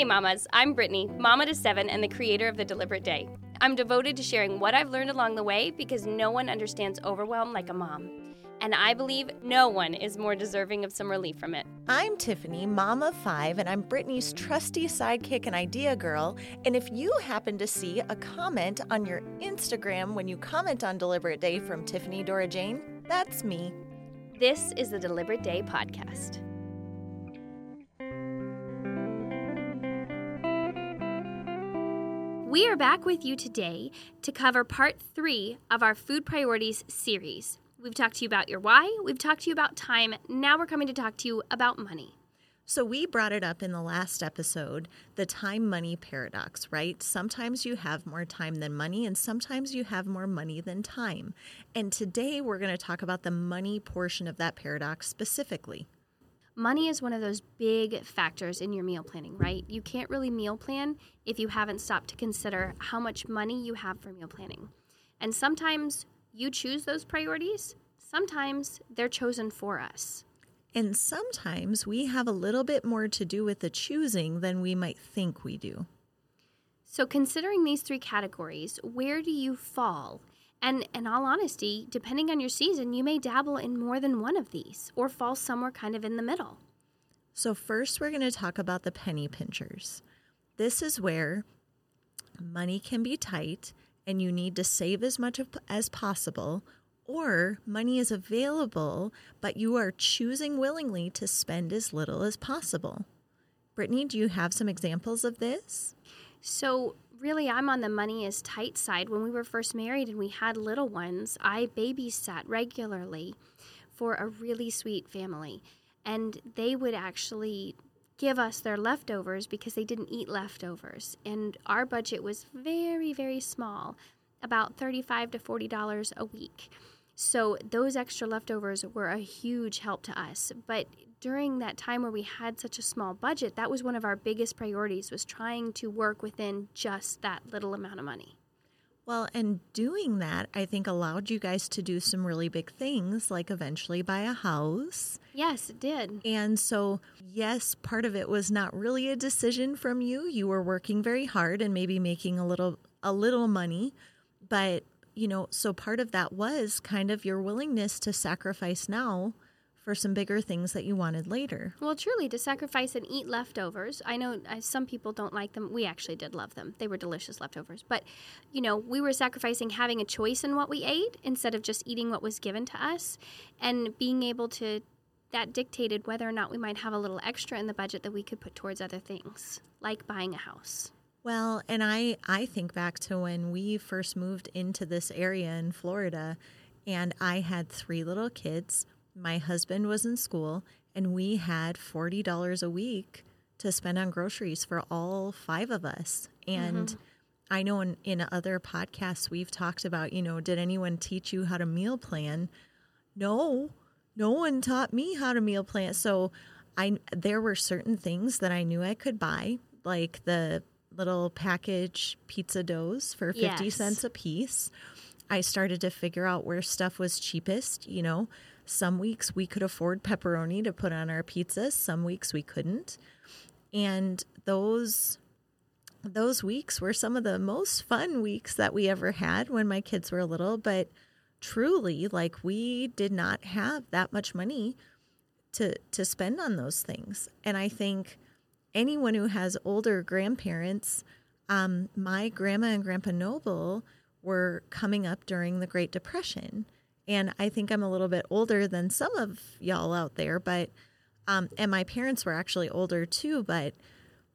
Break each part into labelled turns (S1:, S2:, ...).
S1: Hey, mamas, I'm Brittany, mama to seven and the creator of The Deliberate Day. I'm devoted to sharing what I've learned along the way because no one understands overwhelm like a mom. And I believe no one is more deserving of some relief from it.
S2: I'm Tiffany, mom of five, and I'm Brittany's trusty sidekick and idea girl. And if you happen to see a comment on your Instagram when you comment on Deliberate Day from Tiffany Dora Jane, that's me.
S1: This is the Deliberate Day podcast. We are back with you today to cover part three of our food priorities series. We've talked to you about your why, we've talked to you about time, now we're coming to talk to you about money.
S2: So, we brought it up in the last episode the time money paradox, right? Sometimes you have more time than money, and sometimes you have more money than time. And today we're going to talk about the money portion of that paradox specifically.
S1: Money is one of those big factors in your meal planning, right? You can't really meal plan if you haven't stopped to consider how much money you have for meal planning. And sometimes you choose those priorities, sometimes they're chosen for us.
S2: And sometimes we have a little bit more to do with the choosing than we might think we do.
S1: So, considering these three categories, where do you fall and in all honesty, depending on your season, you may dabble in more than one of these or fall somewhere kind of in the middle.
S2: So, first, we're going to talk about the penny pinchers. This is where money can be tight and you need to save as much as possible, or money is available, but you are choosing willingly to spend as little as possible. Brittany, do you have some examples of this?
S1: So, really, I'm on the money is tight side. When we were first married and we had little ones, I babysat regularly for a really sweet family. And they would actually give us their leftovers because they didn't eat leftovers. And our budget was very, very small, about 35 to $40 a week. So those extra leftovers were a huge help to us. But during that time where we had such a small budget, that was one of our biggest priorities was trying to work within just that little amount of money.
S2: Well, and doing that, I think allowed you guys to do some really big things, like eventually buy a house.
S1: Yes, it did.
S2: And so, yes, part of it was not really a decision from you. You were working very hard and maybe making a little a little money, but you know, so part of that was kind of your willingness to sacrifice now for some bigger things that you wanted later.
S1: Well, truly, to sacrifice and eat leftovers. I know uh, some people don't like them. We actually did love them. They were delicious leftovers. But, you know, we were sacrificing having a choice in what we ate instead of just eating what was given to us and being able to. That dictated whether or not we might have a little extra in the budget that we could put towards other things, like buying a house.
S2: Well, and I I think back to when we first moved into this area in Florida and I had three little kids my husband was in school and we had $40 a week to spend on groceries for all five of us. And mm-hmm. I know in, in other podcasts we've talked about, you know, did anyone teach you how to meal plan? No, no one taught me how to meal plan. So I there were certain things that I knew I could buy, like the little package pizza doughs for 50 yes. cents a piece. I started to figure out where stuff was cheapest, you know. Some weeks we could afford pepperoni to put on our pizzas, some weeks we couldn't. And those those weeks were some of the most fun weeks that we ever had when my kids were little, but truly like we did not have that much money to to spend on those things. And I think anyone who has older grandparents, um, my grandma and grandpa Noble were coming up during the Great Depression. And I think I'm a little bit older than some of y'all out there, but, um, and my parents were actually older too, but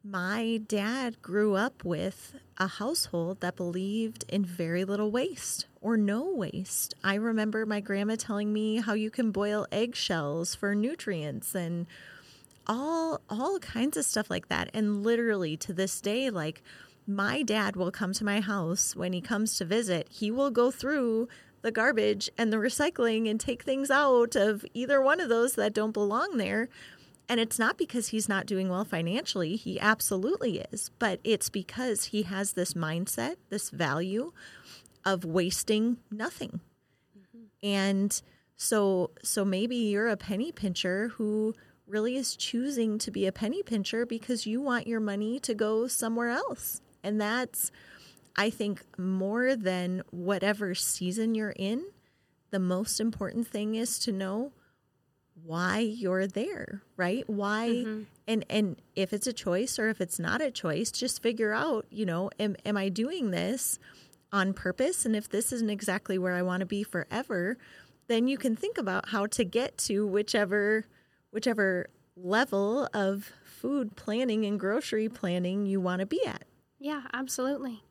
S2: my dad grew up with a household that believed in very little waste or no waste. I remember my grandma telling me how you can boil eggshells for nutrients and all all kinds of stuff like that. And literally to this day like my dad will come to my house when he comes to visit. He will go through the garbage and the recycling and take things out of either one of those that don't belong there. And it's not because he's not doing well financially, he absolutely is, but it's because he has this mindset, this value of wasting nothing. Mm-hmm. And so so maybe you're a penny pincher who really is choosing to be a penny pincher because you want your money to go somewhere else. And that's, I think, more than whatever season you're in, the most important thing is to know why you're there, right? Why mm-hmm. and and if it's a choice or if it's not a choice, just figure out, you know, am am I doing this on purpose and if this isn't exactly where I want to be forever, then you can think about how to get to whichever whichever level of food planning and grocery planning you want to be at.
S1: Yeah, absolutely.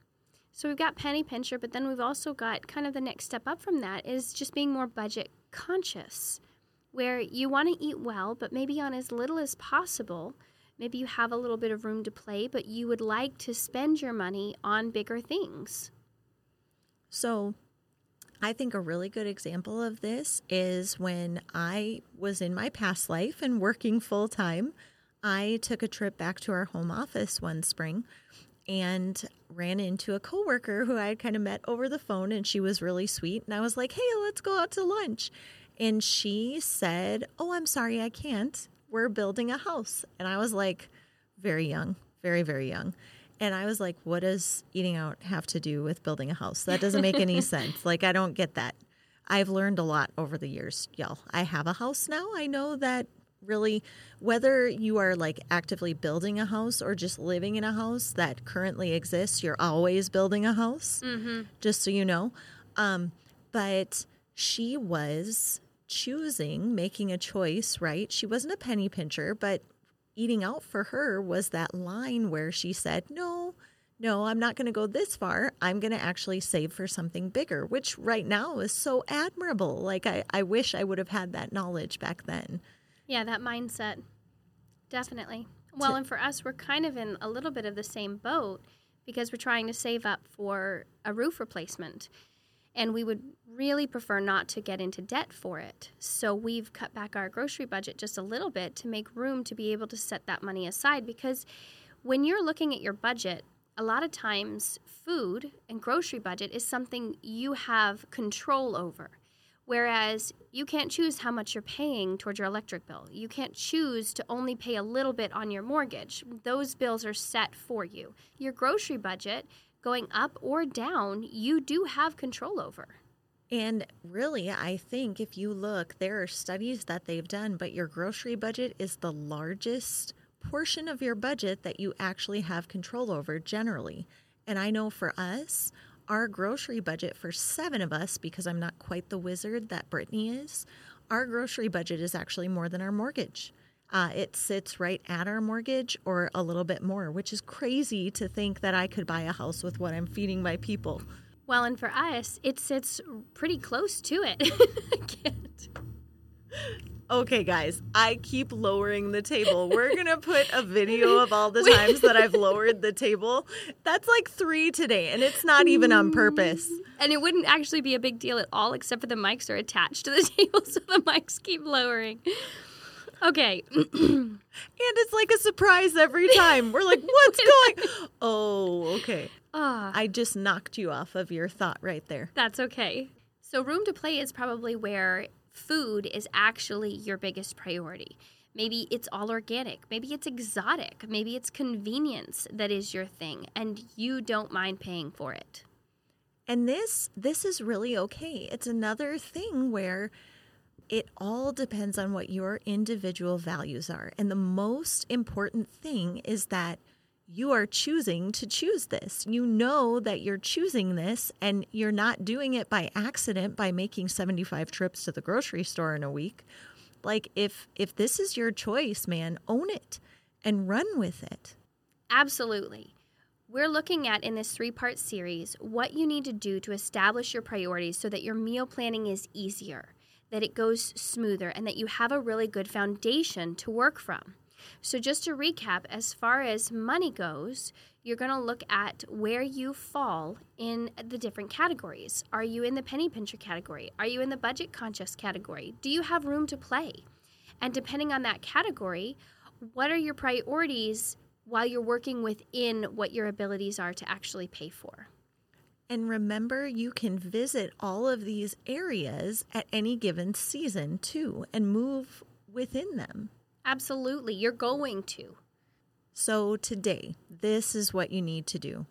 S1: So we've got penny pincher, but then we've also got kind of the next step up from that is just being more budget conscious, where you want to eat well, but maybe on as little as possible. Maybe you have a little bit of room to play, but you would like to spend your money on bigger things.
S2: So, I think a really good example of this is when I was in my past life and working full time. I took a trip back to our home office one spring and ran into a coworker who I had kind of met over the phone and she was really sweet and I was like, "Hey, let's go out to lunch." And she said, "Oh, I'm sorry, I can't. We're building a house." And I was like, very young, very very young. And I was like, what does eating out have to do with building a house? That doesn't make any sense. Like, I don't get that. I've learned a lot over the years, y'all. I have a house now. I know that really, whether you are like actively building a house or just living in a house that currently exists, you're always building a house, mm-hmm. just so you know. Um, but she was choosing, making a choice, right? She wasn't a penny pincher, but eating out for her was that line where she said, No, no, I'm not going to go this far. I'm going to actually save for something bigger, which right now is so admirable. Like, I, I wish I would have had that knowledge back then.
S1: Yeah, that mindset. Definitely. Well, and for us, we're kind of in a little bit of the same boat because we're trying to save up for a roof replacement. And we would really prefer not to get into debt for it. So we've cut back our grocery budget just a little bit to make room to be able to set that money aside because when you're looking at your budget, a lot of times food and grocery budget is something you have control over. Whereas you can't choose how much you're paying towards your electric bill. You can't choose to only pay a little bit on your mortgage. Those bills are set for you. Your grocery budget, going up or down, you do have control over.
S2: And really, I think if you look, there are studies that they've done, but your grocery budget is the largest portion of your budget that you actually have control over generally. And I know for us, our grocery budget for seven of us, because I'm not quite the wizard that Brittany is, our grocery budget is actually more than our mortgage. Uh, it sits right at our mortgage or a little bit more, which is crazy to think that I could buy a house with what I'm feeding my people.
S1: Well, and for us, it sits pretty close to it. I can't.
S2: Okay, guys, I keep lowering the table. We're going to put a video of all the times that I've lowered the table. That's like three today, and it's not even on purpose.
S1: And it wouldn't actually be a big deal at all, except for the mics are attached to the table, so the mics keep lowering. Okay.
S2: and it's like a surprise every time. We're like, what's going Oh, okay. Uh, I just knocked you off of your thought right there.
S1: That's okay. So, room to play is probably where food is actually your biggest priority. Maybe it's all organic. Maybe it's exotic. Maybe it's convenience that is your thing and you don't mind paying for it.
S2: And this this is really okay. It's another thing where it all depends on what your individual values are. And the most important thing is that you are choosing to choose this. You know that you're choosing this and you're not doing it by accident by making 75 trips to the grocery store in a week. Like if if this is your choice, man, own it and run with it.
S1: Absolutely. We're looking at in this three-part series what you need to do to establish your priorities so that your meal planning is easier, that it goes smoother and that you have a really good foundation to work from. So, just to recap, as far as money goes, you're going to look at where you fall in the different categories. Are you in the penny pincher category? Are you in the budget conscious category? Do you have room to play? And depending on that category, what are your priorities while you're working within what your abilities are to actually pay for?
S2: And remember, you can visit all of these areas at any given season too and move within them.
S1: Absolutely. You're going to.
S2: So, today, this is what you need to do.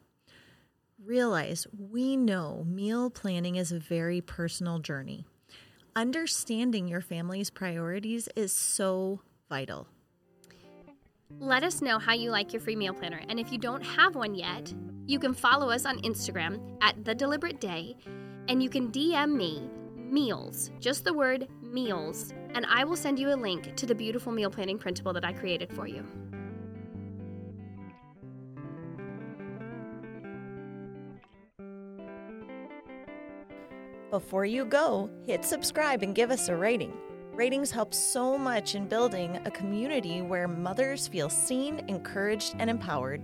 S2: Realize we know meal planning is a very personal journey. Understanding your family's priorities is so vital.
S1: Let us know how you like your free meal planner. And if you don't have one yet, you can follow us on Instagram at The Deliberate Day and you can DM me meals, just the word meals, and I will send you a link to the beautiful meal planning printable that I created for you.
S2: Before you go, hit subscribe and give us a rating. Ratings help so much in building a community where mothers feel seen, encouraged, and empowered.